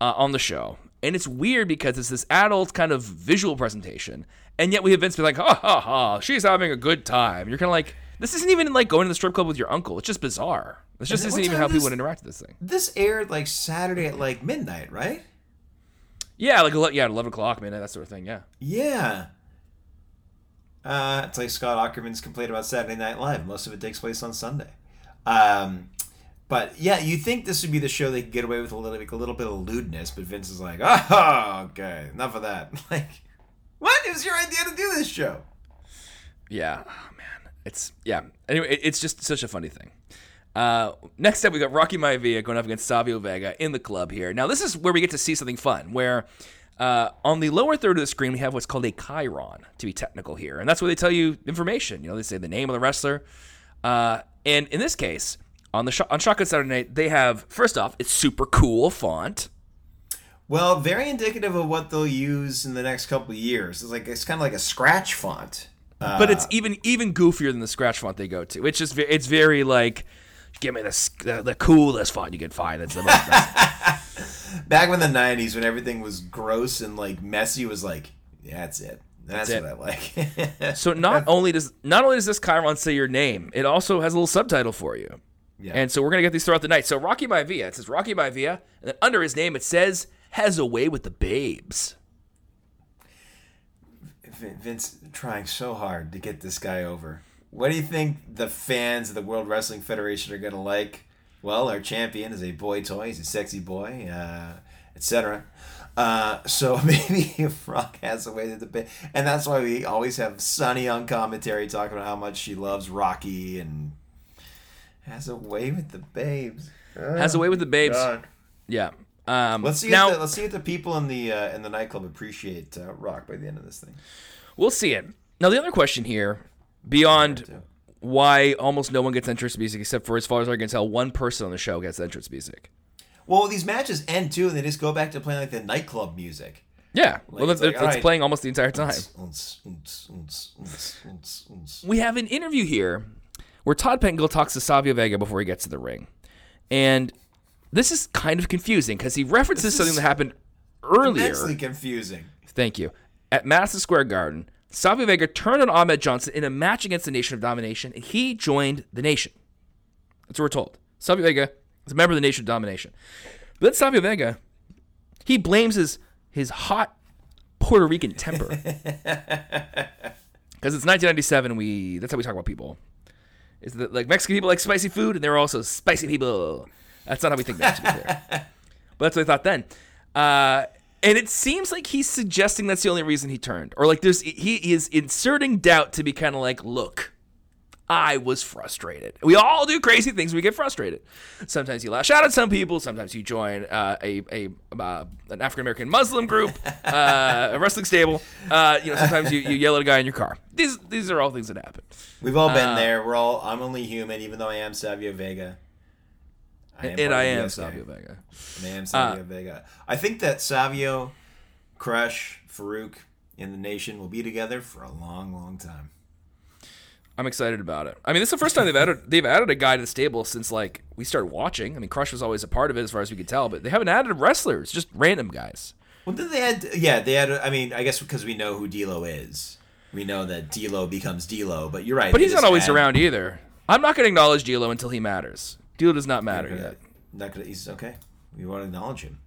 uh, on the show. And it's weird because it's this adult kind of visual presentation, and yet we have Vince be like, ha ha ha, she's having a good time. You're kind of like, this isn't even like going to the strip club with your uncle. It's just bizarre. This just isn't even how does- people would interact with this thing. This aired like Saturday at like midnight, right? Yeah, like ele- yeah, eleven o'clock, midnight, that sort of thing. Yeah. Yeah. Uh, it's like Scott Aukerman's complaint about Saturday Night Live. Most of it takes place on Sunday. Um, but yeah, you think this would be the show they could get away with a little, like a little bit of lewdness, but Vince is like, [LAUGHS] oh, okay, enough of that. [LAUGHS] Like, what? It was your idea to do this show. Yeah, oh, man, it's yeah. Anyway, it- it's just such a funny thing. Uh, next up, we got Rocky Maivia going up against Savio Vega in the club here. Now, this is where we get to see something fun. Where uh, on the lower third of the screen, we have what's called a chyron, to be technical here, and that's where they tell you information. You know, they say the name of the wrestler, uh, and in this case, on the sh- on Shotgun Saturday Night, they have first off, it's super cool font. Well, very indicative of what they'll use in the next couple of years. It's like it's kind of like a scratch font. Uh, but it's even even goofier than the scratch font they go to. It's just it's very like, give me the the, the coolest font you can find. That's the most. [LAUGHS] back in the '90s when everything was gross and like messy, was like, yeah, that's it. That's, That's what I like. so not [LAUGHS] only does not only does this chyron say your name, it also has a little subtitle for you. Yeah. And so we're gonna get these throughout the night. So Rocky Maivia, it says Rocky Maivia, and then under his name it says has a way with the babes. Vince trying so hard to get this guy over. What do you think the fans of the World Wrestling Federation are gonna like? Well, our champion is a boy toy. He's a sexy boy, uh, etc. Uh, so [LAUGHS] maybe if Rock has a way to the and that's why we always have Sunny on commentary talking about how much she loves Rocky and has a way with the babes. Has a way with the babes. God. Yeah. Um, Let's see. now if the, let's see if the people in the uh, in the nightclub appreciate uh, Rock by the end of this thing. we'll see it. Now the other question here, beyond why almost no one gets entrance music except for as far as I can tell, one person on the show gets entrance music. Well, these matches end too, and they just go back to playing like the nightclub music. Yeah. well, it's it's, like, it's right. playing almost the entire time. We have an interview here where Todd Pettengill talks to Savio Vega before he gets to the ring. And this is kind of confusing because he references something that happened earlier. Immensely confusing. Thank you. At Madison Square Garden, Savio Vega turned on Ahmed Johnson in a match against the Nation of Domination, and he joined the Nation. That's what we're told. Savio Vega is a member of the Nation of Domination. But then Savio Vega, he blames his his hot Puerto Rican temper. [LAUGHS] Because it's 1997, we that's how we talk about people. Is that like Mexican people like spicy food, and they're also spicy people. That's not how we think that, to be clear. [LAUGHS] but that's what I thought then. Uh, and it seems like he's suggesting that's the only reason he turned, or like there's he is inserting doubt to be kind of like, look, I was frustrated. We all do crazy things. We get frustrated. Sometimes you lash out at some people. Sometimes you join uh, a, a uh, an African American Muslim group, [LAUGHS] uh, a wrestling stable. Uh, you know, sometimes you, you yell at a guy in your car. These these are all things that happen. We've all been Uh, there. We're all. I'm only human, even though I am Savio Vega. I and I am. Savio Vega. And I am Savio Vega. I think that Savio, Crush, Farouk, and the Nation will be together for a long, long time. I'm excited about it. I mean, this is the first time they've added they've added a guy to the stable since like we started watching. I mean, Crush was always a part of it as far as we could tell, but they haven't added wrestlers, just random guys. Well, then they had, yeah, they had. I mean, I guess because we know who D'Lo is, we know that D'Lo becomes D'Lo. But you're right. But he's not always add- around either. I'm not going to acknowledge D'Lo until he matters. D'Lo does not matter Not yet. Not gonna. He's okay. We want to acknowledge him.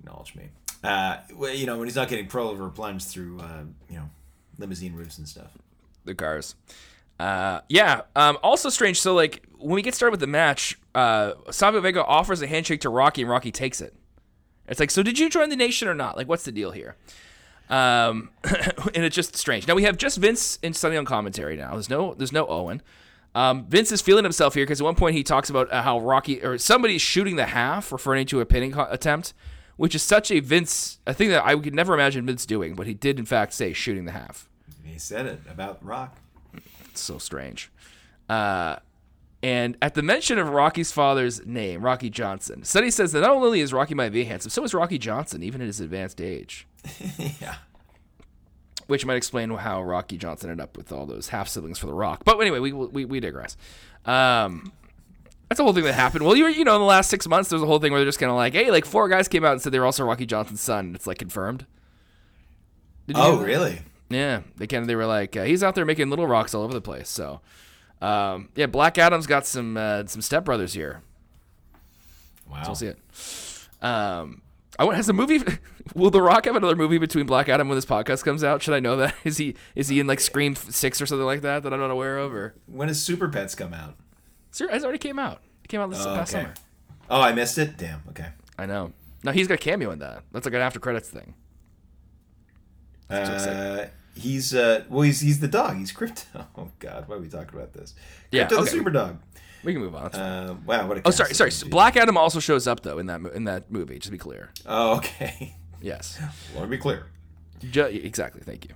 Acknowledge me. Uh, well, you know, when he's not getting pro over plunged through, uh, you know, limousine roofs and stuff. the cars. Uh, yeah. Um, also strange. So like when we get started with the match, uh, Savio Vega offers a handshake to Rocky, and Rocky takes it. It's like, so did you join the nation or not? Like, what's the deal here? Um, [LAUGHS] and it's just strange. Now we have just Vince and Sunny on commentary. Now there's no there's no Owen. Um, Vince is feeling himself here because at one point he talks about uh, how Rocky or somebody's shooting the half, referring to a pinning co- attempt, which is such a Vince a thing that I could never imagine Vince doing, but he did in fact say shooting the half. He said it about Rock. It's so strange. Uh, and at the mention of Rocky's father's name, Rocky Johnson, Sunny says that not only is Rocky might be handsome, so is Rocky Johnson, even at his advanced age. [LAUGHS] yeah. Which might explain how Rocky Johnson ended up with all those half siblings for The Rock. But anyway, we we, we digress. Um, that's the whole thing that happened. Well, you were, you know, in the last six months, there's a whole thing where they're just kind of like, hey, like four guys came out and said they were also Rocky Johnson's son. And it's like confirmed. Oh, really? Yeah, they kind of they were like uh, he's out there making little rocks all over the place. So, um, yeah, Black Adam's got some uh, some stepbrothers here. Wow. So we'll see it. Um, I want has a movie. [LAUGHS] will The Rock have another movie between Black Adam when this podcast comes out? Should I know that? [LAUGHS] Is he is he in like Scream Six or something like that that I'm not aware of? Or When does Super Pets come out? Sir, it already came out. It came out this Oh, past okay. summer. Oh, I missed it. Damn. Okay. I know. No, he's got a cameo in that. That's like an after credits thing. That's what I said. Uh, he's uh, well, he's he's the dog. He's Krypto. [LAUGHS] Oh God, why are we talking about this? Yeah, Krypto the super dog. We can move on. Uh, wow, what a oh, sorry, sorry. this So would be. Black Adam also shows up though in that in that movie. Just to be clear. Oh, okay. [LAUGHS] Yes. Let me be clear. Ju- exactly. Thank you.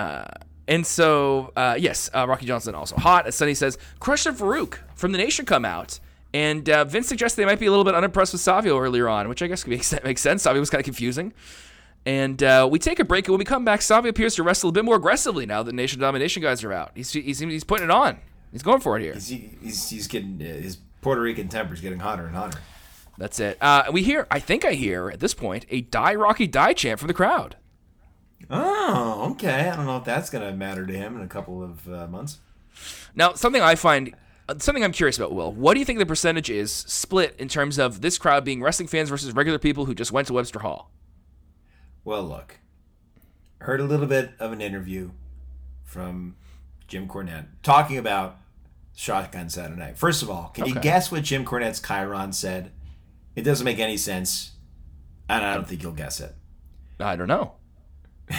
Uh, and so, uh, yes, uh, Rocky Johnson also hot. As Sunny says, Crush and Farouk from the Nation come out. And uh, Vince suggests they might be a little bit unimpressed with Savio earlier on, which I guess could make sense. [LAUGHS] Makes sense. Savio was kind of confusing. And uh, we take a break, and when we come back, Savio appears to wrestle a bit more aggressively now that Nation Domination guys are out. He's, he's, he's putting it on. He's going for it here. He's he's, he's getting uh, his Puerto Rican temper's getting hotter and hotter. That's it. Uh, we hear, I think I hear at this point, a Die Rocky Die chant from the crowd. Oh, okay. I don't know if that's gonna matter to him in a couple of uh, months. Now, something I find, uh, something I'm curious about, Will. What do you think the percentage is split in terms of this crowd being wrestling fans versus regular people who just went to Webster Hall? Well, look, heard a little bit of an interview from Jim Cornette talking about Shotgun Saturday Night. First of all, can you guess what Jim Cornette's chyron said? It doesn't make any sense, and I don't think you'll guess it. I don't know. [LAUGHS]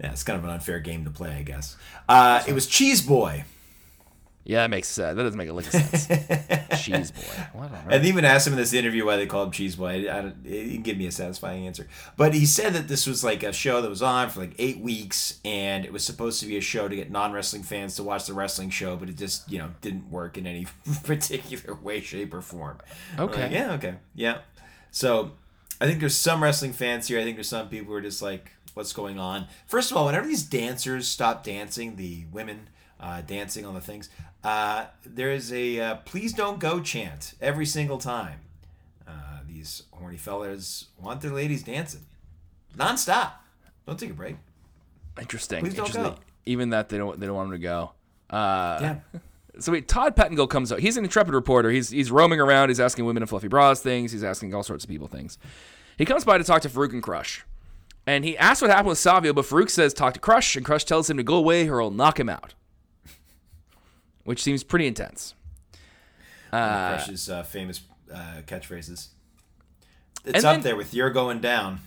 Yeah, it's kind of an unfair game to play, I guess. Uh, it was Cheese Boy. Yeah, that makes uh, that doesn't make a lick of sense. [LAUGHS] Cheese boy. What? And they even asked him in this interview why they called him Cheese Boy. I don't, he didn't give me a satisfying answer. But he said that this was like a show that was on for like eight weeks, and it was supposed to be a show to get non wrestling fans to watch the wrestling show, but it just you know didn't work in any [LAUGHS] particular way, shape, or form. Okay. like, yeah. Okay. Yeah. So I think there's some wrestling fans here. I think there's some people who are just like, what's going on? First of all, whenever these dancers stop dancing, the women uh, dancing on the things, uh, there is a uh, "Please don't go" chant every single time. Uh, these horny fellas want their ladies dancing nonstop. Don't take a break. Interesting. Please don't Interesting. go. Even that they don't they don't want him to go. Uh, Yeah. [LAUGHS] so wait, Todd Pettengill comes out. He's an intrepid reporter. He's he's roaming around. He's asking women in fluffy bras things. He's asking all sorts of people things. He comes by to talk to Farouk and Crush, and he asks what happened with Savio. But Farouk says talk to Crush, and Crush tells him to go away or he'll knock him out, which seems pretty intense. Uh, Crush's uh, famous uh, catchphrases. It's up then, there with "You're going down."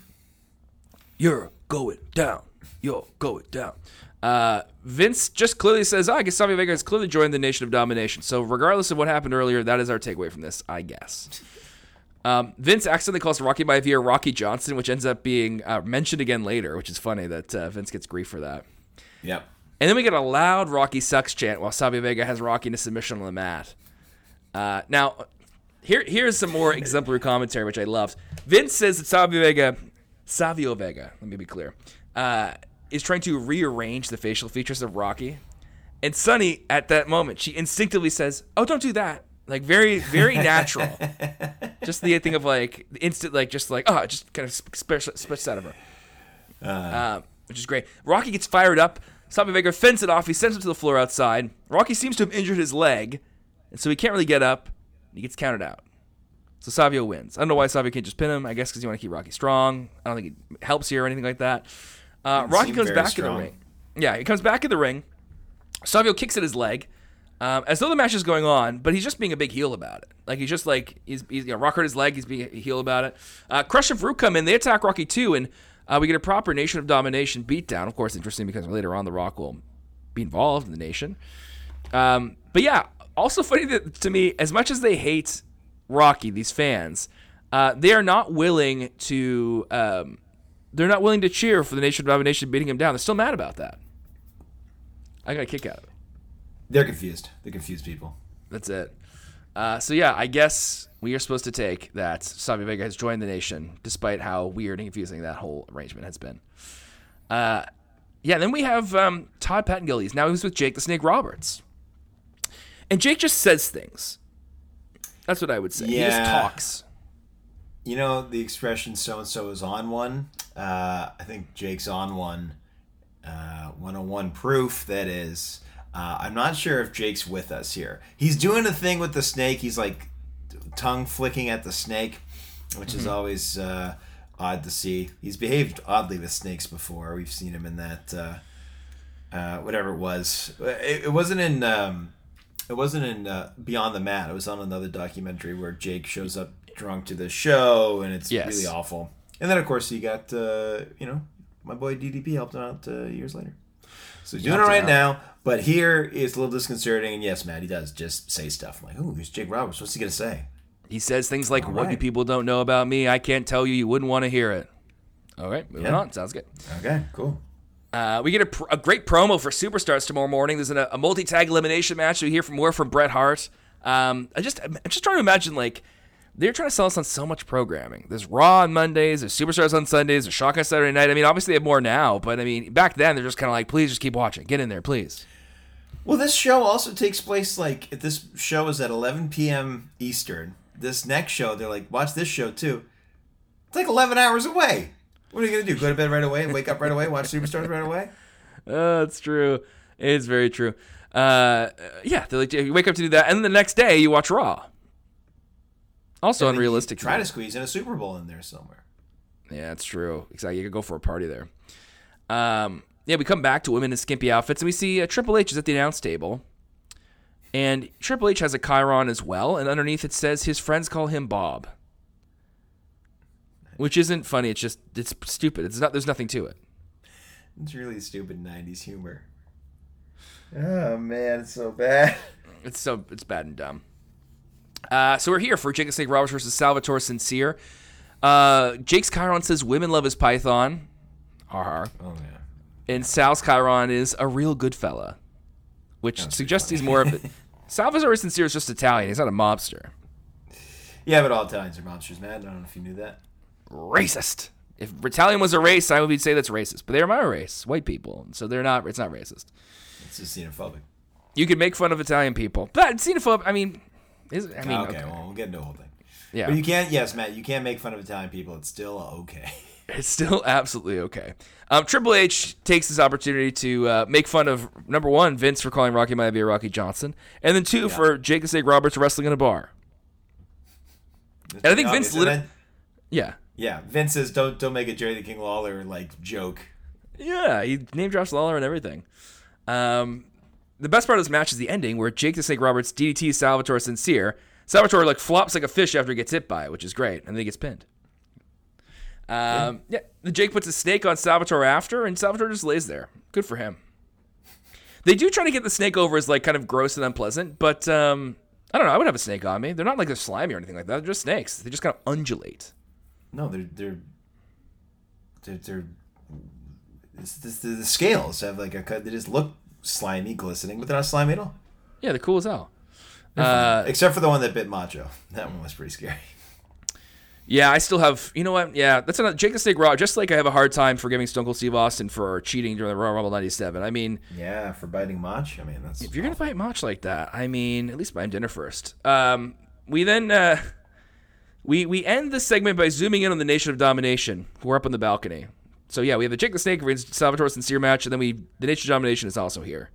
You're going down. You're going down. Uh, Vince just clearly says, oh, I guess Savio Vega has clearly joined the Nation of Domination. So, regardless of what happened earlier, that is our takeaway from this, I guess. Um, Vince accidentally calls Rocky Maivia Rocky Johnson, which ends up being uh, mentioned again later, which is funny that uh, Vince gets grief for that. Yep. And then we get a loud Rocky sucks chant while Savio Vega has Rocky in a submission on the mat. Uh, now, here here's some more exemplary commentary, which I loved. Vince says that Savio Vega, Savio Vega, let me be clear, uh, is trying to rearrange the facial features of Rocky. And Sunny, at that moment, she instinctively says, "Oh, don't do that." Like very, very natural. [LAUGHS] just the thing of like instant, like just like oh, just kind of spits out of her, uh. Uh, which is great. Rocky gets fired up. Savio Vega fends it off. He sends him to the floor outside. Rocky seems to have injured his leg, and so he can't really get up. he gets counted out. So Savio wins. I don't know why Savio can't just pin him. I guess because you want to keep Rocky strong. I don't think it helps here or anything like that. Uh, Rocky comes back strong. in the ring. Yeah, he comes back in the ring. Savio kicks at his leg, um, as though the match is going on, but he's just being a big heel about it. Like he's just like he's, he's you know, Rock hurt his leg. He's being a heel about it. Uh, Crush and Farouk come in. They attack Rocky too, and uh, we get a proper Nation of Domination beatdown. Of course, interesting because later on, The Rock will be involved in the Nation. Um, but yeah, also funny that, to me, as much as they hate Rocky, these fans, uh, they are not willing to um, they're not willing to cheer for the Nation of Domination beating him down. They're still mad about that. I got a kick out of it. They're confused. They're confused people. That's it. Uh, so yeah, I guess we are supposed to take that Savio Vega has joined the nation, despite how weird and confusing that whole arrangement has been. Uh, yeah, then we have um, Todd Pettengill. He's now he's with Jake the Snake Roberts, and Jake just says things. That's what I would say. Yeah. He just talks. You know the expression "so and so is on one." Uh, I think Jake's on one. Uh, 101 proof that is. Uh, I'm not sure if Jake's with us here. He's doing a thing with the snake. He's like tongue flicking at the snake, which mm-hmm. is always uh, odd to see. He's behaved oddly with snakes before. We've seen him in that uh, uh whatever it was. It, it wasn't in um, it wasn't in uh, Beyond the Mat. It was on another documentary where Jake shows up drunk to the show, and it's yes. really awful. And then of course he got uh, you know my boy DDP helped him out uh, years later. So he's doing it right now. But here it's a little disconcerting. And yes, Matt, he does just say stuff I'm like, "Ooh, here's Jake Roberts. What's he gonna say?" He says things like, All "What right. you people don't know about me, I can't tell you. You wouldn't want to hear it." All right, moving yeah. on. Sounds good. Okay, cool. Uh, we get a, pr- a, great promo for superstars tomorrow morning. There's an, a multi tag elimination match. We hear from more from Bret Hart. Um, I just I'm just trying to imagine like they're trying to sell us on so much programming. There's Raw on Mondays, there's Superstars on Sundays, there's Shock on Saturday night. I mean, obviously they have more now, but I mean, back then they're just kind of like, please just keep watching, get in there, please. Well, this show also takes place like this show is at 11 p.m. Eastern. This next show, they're like, watch this show too. It's like 11 hours away. What are you gonna do? Go to bed right away? Wake up right away? Watch Superstars right away? [LAUGHS] Oh, that's true. It's very true. Uh, yeah, they're like, you wake up to do that, and then the next day you watch Raw. Also and unrealistic. Try to squeeze in a Super Bowl in there somewhere. Yeah, that's true. Exactly. You could go for a party there. Um, yeah, we come back to women in skimpy outfits, and we see uh, Triple H is at the announce table. And Triple H has a chyron as well, and underneath it says his friends call him Bob. Which isn't funny, it's just it's stupid. It's not there's nothing to it. It's really stupid 90s humor. Oh man, it's so bad. [LAUGHS] It's so it's bad and dumb. Uh, so we're here for Jake Snake Roberts versus Salvatore Sincere. Uh, Jake's chyron says women love his python. Har har. Oh yeah. And Sal's chyron is a real good fella, which suggests he's more of a. [LAUGHS] Salvatore Sincere is just Italian. He's not a mobster. Yeah, but all Italians are mobsters, man. I don't know if you knew that. Racist. If Italian was a race, I would say that's racist. But they're my race, white people, so they're not. It's not racist. It's just xenophobic. You can make fun of Italian people, but xenophobic. I mean, is I mean, okay, okay, well, we'll get into the whole thing. Yeah, but you can't. Yes, Matt, you can't make fun of Italian people. It's still okay. [LAUGHS] [LAUGHS] It's still absolutely okay. Um, Triple H takes this opportunity to uh, make fun of number one Vince for calling Rocky Maivia Rocky Johnson, and then two for Jake the Snake Roberts wrestling in a bar. And I think Vince lit- then- Yeah, yeah, Vince says don't don't make a Jerry the King Lawler like joke. yeah, he name drops Lawler and everything. Um, the best part of this match is the ending, where Jake the Snake Roberts DDT Salvatore Sincere. Salvatore like flops like a fish after he gets hit by it, which is great, and then he gets pinned. Um, yeah, the Jake puts a snake on Salvatore after, and Salvatore just lays there. Good for him. They do try to get the snake over as like kind of gross and unpleasant, but um, I don't know. I would have a snake on me. They're not like they're slimy or anything like that. They're just snakes. They just kind of undulate. No, they're they're they're, they're it's, it's, the, the scales have like a cut. They just look slimy, glistening, but they're not slimy at all. Yeah, they're cool as hell. Uh, Except for the one that bit Macho. That one was pretty scary. Yeah, I still have. You know what? Yeah, that's another Jake the Snake Raw. Just like I have a hard time forgiving Stone Cold Steve Austin for cheating during the Royal Rumble '97. I mean, Yeah, for biting Mach. I mean, that's if you're gonna bite Mach like that, I mean, at least buy him dinner first. Um, we then uh, we we end this segment by zooming in on the Nation of Domination, who are up on the balcony. So yeah, we have the Jake the Snake versus Salvatore Sincere match, and then we the Nation of Domination is also here.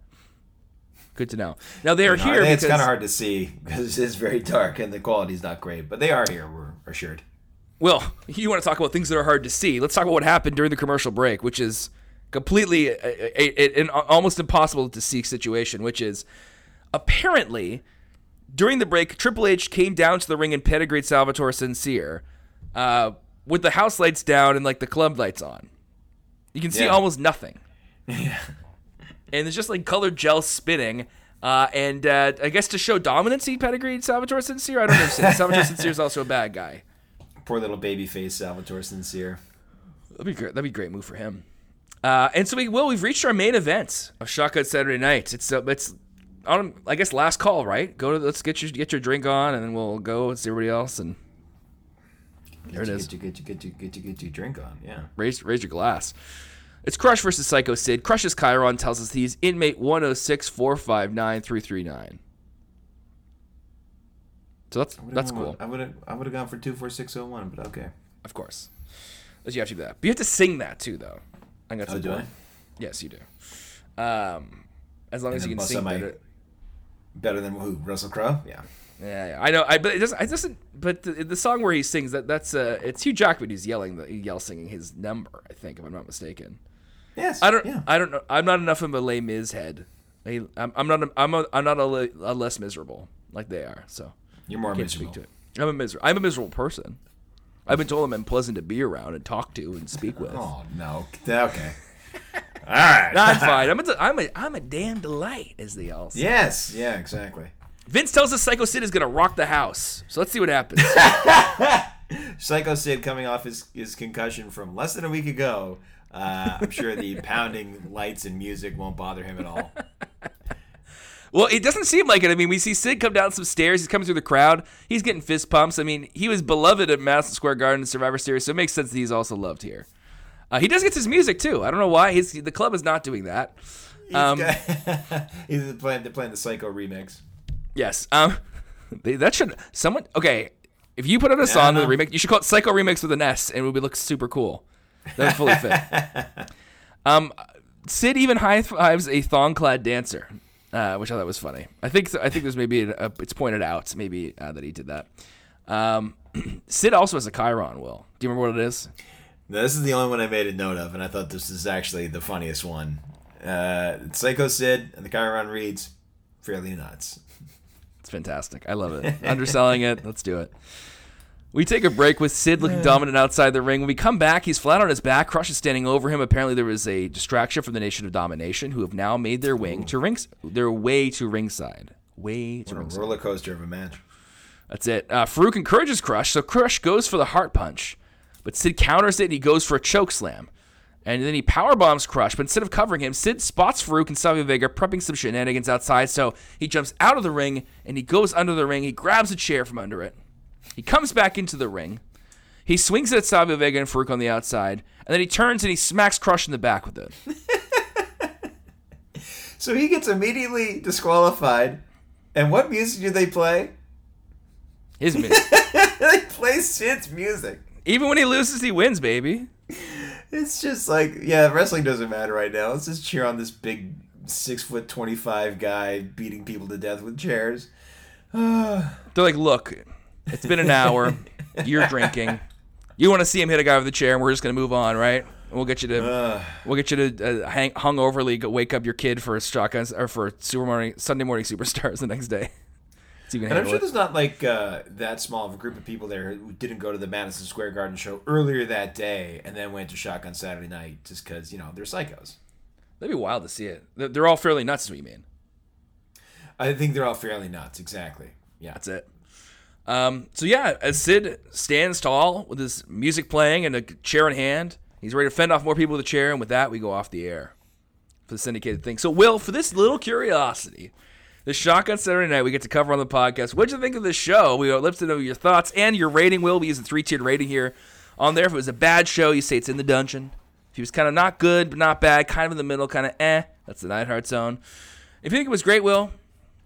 Good to know. Now they are here because it's kind of hard to see because it is very dark and the quality's not great. But they are here. We're assured. Well, [LAUGHS] you want to talk about things that are hard to see. Let's talk about what happened during the commercial break, which is completely a, a, a- an almost impossible to see situation, which is apparently during the break, Triple H came down to the ring and pedigreed Salvatore Sincere uh, with the house lights down and like the club lights on. You can see Yeah. almost nothing. [LAUGHS] Yeah. And it's just like colored gel spinning. Uh, and uh, I guess to show dominance, he pedigreed Salvatore Sincere. I don't understand. [LAUGHS] Salvatore Sincere is also a bad guy. Poor little baby face Salvatore Sincere. That'd be great. That'd be a great move for him. Uh, and so we will. We've reached our main event of Shotgun Saturday Night. It's uh, it's on. I guess last call, right? Go to let's get your get your drink on, and then we'll go and see everybody else and there it Get you, is. Get you, get you, get you, get you, get you drink on. Yeah. Raise raise your glass. It's Crush versus Sycho Sid. Crush's chyron tells us he's inmate one zero six four five nine three three nine. So that's that's cool. I would have I would have gone for two four six zero one, but okay. Of course, But you have to do that. But you have to sing that too, though. I think that's Oh, do I? Yes, you do. Um, as long as you can sing better. Better than who? Russell Crowe? Yeah. Yeah, yeah, I know. I but it doesn't. It doesn't. But the, the song where he sings that that's uh, it's Hugh Jackman who's yelling the he yells singing his number. I think if I'm not mistaken. Yes. I don't. Yeah. I don't know. I'm not enough of a Les Mis head. I, I'm, I'm not. A, I'm. A, I'm not a, a less miserable like they are. So You're more miserable. speak to it. I'm a miserable. I'm a miserable person. I've been told I'm unpleasant to be around and talk to and speak with. Oh no. Okay. All right. I'm [LAUGHS] fine. I'm a, I'm a, I'm a damn delight, as they all say. yes. Yeah. Exactly. Vince tells us Sycho Sid is gonna rock the house. So let's see what happens. [LAUGHS] Sycho Sid coming off his, his concussion from less than a week ago. Uh, I'm sure the [LAUGHS] pounding lights and music won't bother him at all. Well, it doesn't seem like it. I mean, we see Sid come down some stairs. He's coming through the crowd. He's getting fist pumps. I mean, he was beloved at Madison Square Garden Survivor Series, so it makes sense that he's also loved here. Uh, he does get his music too. I don't know why. His, the club is not doing that. Um, [LAUGHS] He's playing, they're playing the Psycho remix. yes. Um, [LAUGHS] they, that should someone. Okay, if you put out a song with a remix, you should call it Psycho Remix with an S, and it would look super cool. That would fully [LAUGHS] fit. Um, Sid even high fives a thong clad dancer, uh, which I thought was funny. I think I think there's maybe a, a, it's pointed out maybe uh, that he did that. Um, [CLEARS THROAT] Sid also has a chyron. Will do you remember what it is? This is the only one I made a note of, and I thought this is actually the funniest one. Uh, Sycho Sid and the chyron reads, fairly nuts. It's fantastic. I love it. Underselling it. Let's do it. We take a break with Sid looking dominant outside the ring. When we come back, he's flat on his back. Crush is standing over him. Apparently, there was a distraction from the Nation of Domination, who have now made their wing to rings. Their way to ringside. Way to What a ringside. roller coaster of a match. That's it. Uh, Farouk encourages Crush, so Crush goes for the heart punch, but Sid counters it and he goes for a choke slam. And then he power bombs Crush, but instead of covering him, Sid spots Farouk and Savio Vega prepping some shenanigans outside, so he jumps out of the ring and he goes under the ring. He grabs a chair from under it. He comes back into the ring. He swings at Savio Vega and Farouk on the outside, and then he turns and he smacks Crush in the back with it. [LAUGHS] So he gets immediately disqualified. And what music do they play? His [LAUGHS] music. they play Sid's music. Even when he loses, he wins, baby. it's just like yeah, wrestling doesn't matter right now. Let's just cheer on this big six foot twenty five guy beating people to death with chairs. [SIGHS] They're like, look, it's been an hour. You're drinking. You want to see him hit a guy with a chair, and we're just gonna move on, right? We'll get you to Uh, we'll get you to uh, hang hungoverly go wake up your kid for a shotguns or for super morning Sunday morning superstars [LAUGHS] the next day. So you can and I'm sure it. there's not like uh, that small of a group of people there who didn't go to the Madison Square Garden show earlier that day and then went to Shotgun Saturday Night just because you know they're psychos. That'd be wild to see it. They're- They're all fairly nuts, is what you mean. I think they're all fairly nuts. Exactly. Yeah. That's it. Um, so yeah, as Sid stands tall with his music playing and a chair in hand, he's ready to fend off more people with a chair, and with that, we go off the air for the syndicated thing. So, Will, for this little curiosity, the Shotgun Saturday Night we get to cover on the podcast. What'd you think of the show? We would love to know your thoughts and your rating. Will we use a three tiered rating here on there? If it was a bad show, you say it's in the dungeon. If he was kind of not good but not bad, kind of in the middle, kind of eh, that's the Neidhart zone. If you think it was great, Will,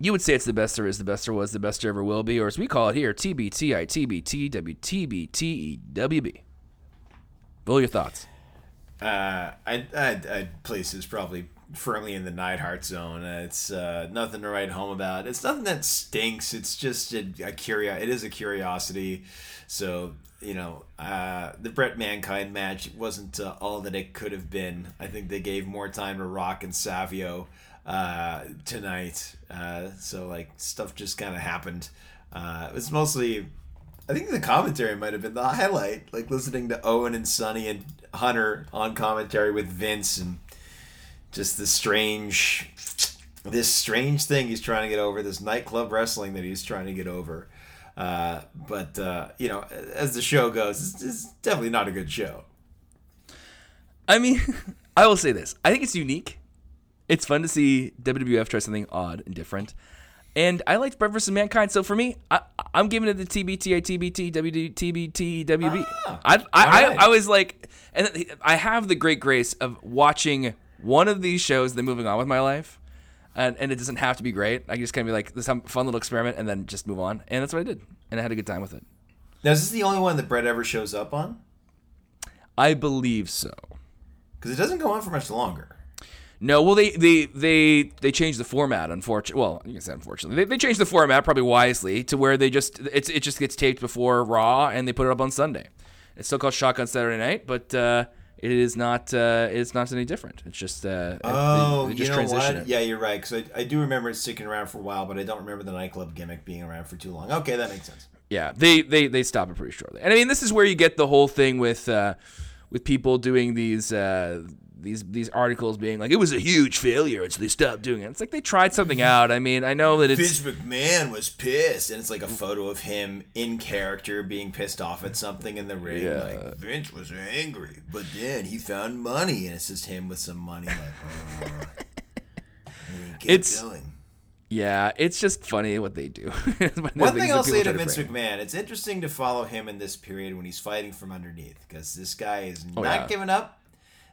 you would say it's the best there is, the best there was, the best there ever will be, or as we call it here, TBTI, TBT, WTBT, WB. Will, your thoughts? Uh, I I'd, I'd place this probably firmly in the Neidhart zone. It's uh, nothing to write home about. It's nothing that stinks. It's just a, a curio. It is a curiosity. So you know, uh, the Bret Mankind match wasn't uh, all that it could have been. I think they gave more time to Rock and Savio uh, tonight. Uh, so like stuff just kind of happened. Uh, it was mostly I think the commentary might have been the highlight, like listening to Owen and Sunny and Hunter on commentary with Vince and just this strange this strange thing he's trying to get over, this nightclub wrestling that he's trying to get over. Uh, but uh, you know, as the show goes, it's, it's definitely not a good show. I mean, [LAUGHS] I will say this. I think it's unique. It's fun to see WWF try something odd and different. And I liked Bret versus Mankind. So for me, I, I'm giving it the TBT, TBT, WD, TBT, WB. Ah, I, I, I. I was like, and I have the great grace of watching one of these shows, then moving on with my life. And, and it doesn't have to be great. I can just kind of be like, this fun little experiment and then just move on. And that's what I did. And I had a good time with it. Now, is this the only one that Bret ever shows up on? I believe so. Because it doesn't go on for much longer. No, well, they they they they changed the format. Unfortunately, well, you can say unfortunately, they, they changed the format probably wisely to where they just it's it just gets taped before Raw and they put it up on Sunday. It's still called Shotgun Saturday Night, but uh, it is not uh, it's not any different. It's just uh, Oh, they, they you just know transition what? it. Yeah, you're right. Because I, I do remember it sticking around for a while, but I don't remember the nightclub gimmick being around for too long. Okay, that makes sense. Yeah, they they they stop it pretty shortly. And I mean, this is where you get the whole thing with uh, with people doing these uh, these these articles being like it was a huge failure, and so they stopped doing it. It's like they tried something out. I mean, I know that it's Vince McMahon was pissed, and it's like a photo of him in character being pissed off at something in the ring. Yeah. Like Vince was angry, but then he found money, and it's just him with some money. Like, oh. [LAUGHS] And he kept It's- going. yeah, it's just funny what they do. [LAUGHS] One thing I'll say to Vince McMahon, it's interesting to follow him in this period when he's fighting from underneath because this guy is oh, not Oh, yeah. giving up.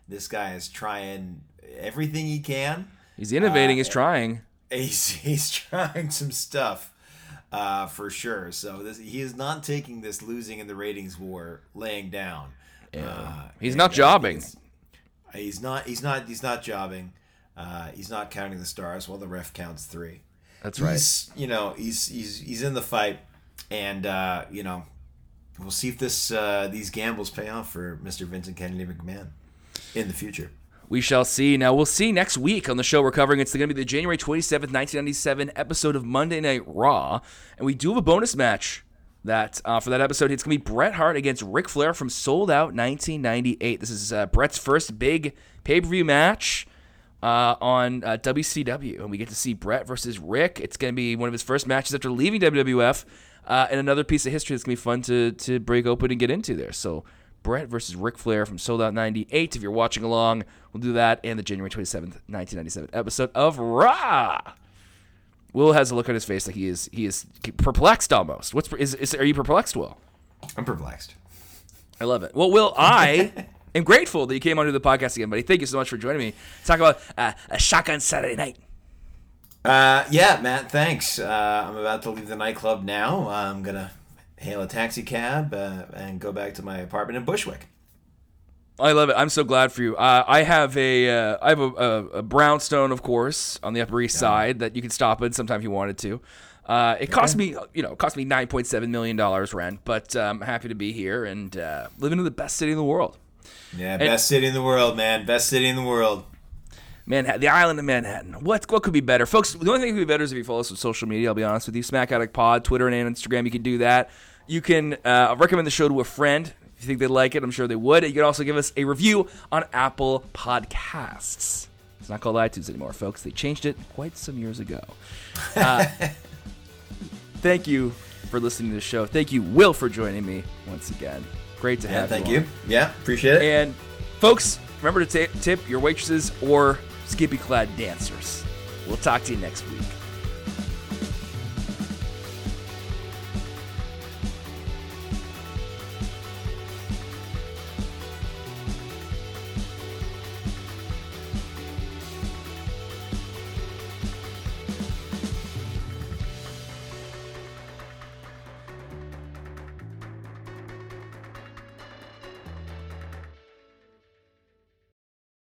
This guy is trying everything he can. He's innovating. Uh, he's trying. He's [LAUGHS] he's trying some stuff uh, for sure. So this, he is not taking this losing in the ratings war laying down. Uh, He's not uh, jobbing. it's- He's not. He's not. He's not jobbing. Uh, he's not counting the stars while the ref counts three. That's right. He's, you know, he's he's he's in the fight, and uh, you know, we'll see if this uh, these gambles pay off for Mr. Vincent Kennedy McMahon in the future. We shall see. Now, we'll see next week on the show we're covering. It's going to be the January 27th, 1997 episode of Monday Night Raw. And we do have a bonus match that uh, for that episode. It's going to be Bret Hart against Ric Flair from Souled Out 1998. This is uh, Bret's first big pay per view match uh, on uh, WCW. And we get to see Bret versus Ric. It's going to be one of his first matches after leaving WWF. Uh, and another piece of history that's going to be fun to, to break open and get into there. So, Bret versus Ric Flair from Souled Out 98. If you're watching along, we'll do that in the January 27th, 1997 episode of Raw. Will has a look on his face like he is he is perplexed almost. What's is, is are you perplexed, Will? I'm perplexed. I love it. Well, Will, I [LAUGHS] am grateful that you came onto the podcast again, buddy. Thank you so much for joining me. to talk about uh, a shotgun Saturday night. Uh, yeah, Matt. Thanks. Uh, I'm about to leave the nightclub now. I'm gonna hail a taxi cab uh, and go back to my apartment in Bushwick. I love it. I'm so glad for you. Uh, I have a uh, I have a, a, a, brownstone, of course, on the Upper East Side that you can stop in sometime if you wanted to. Uh, it cost me, you know, cost me nine point seven million dollars rent, but I'm happy to be here and uh, living in the best city in the world. Yeah, and, best city in the world, man. Best city in the world. Manhattan, the island of Manhattan. What what could be better, folks? The only thing that could be better is if you follow us on social media. I'll be honest with you, Smack Addict Pod, Twitter and Instagram. You can do that. You can uh, recommend the show to a friend if you think they'd like it. I'm sure they would. You can also give us a review on Apple Podcasts. It's not called iTunes anymore, folks. They changed it quite some years ago. Uh, [LAUGHS] thank you for listening to the show. Thank you, Will, for joining me once again. Great to yeah, have thank you. Thank you. Yeah, appreciate it. And folks, remember to t- tip your waitresses or skippy clad dancers. We'll talk to you next week.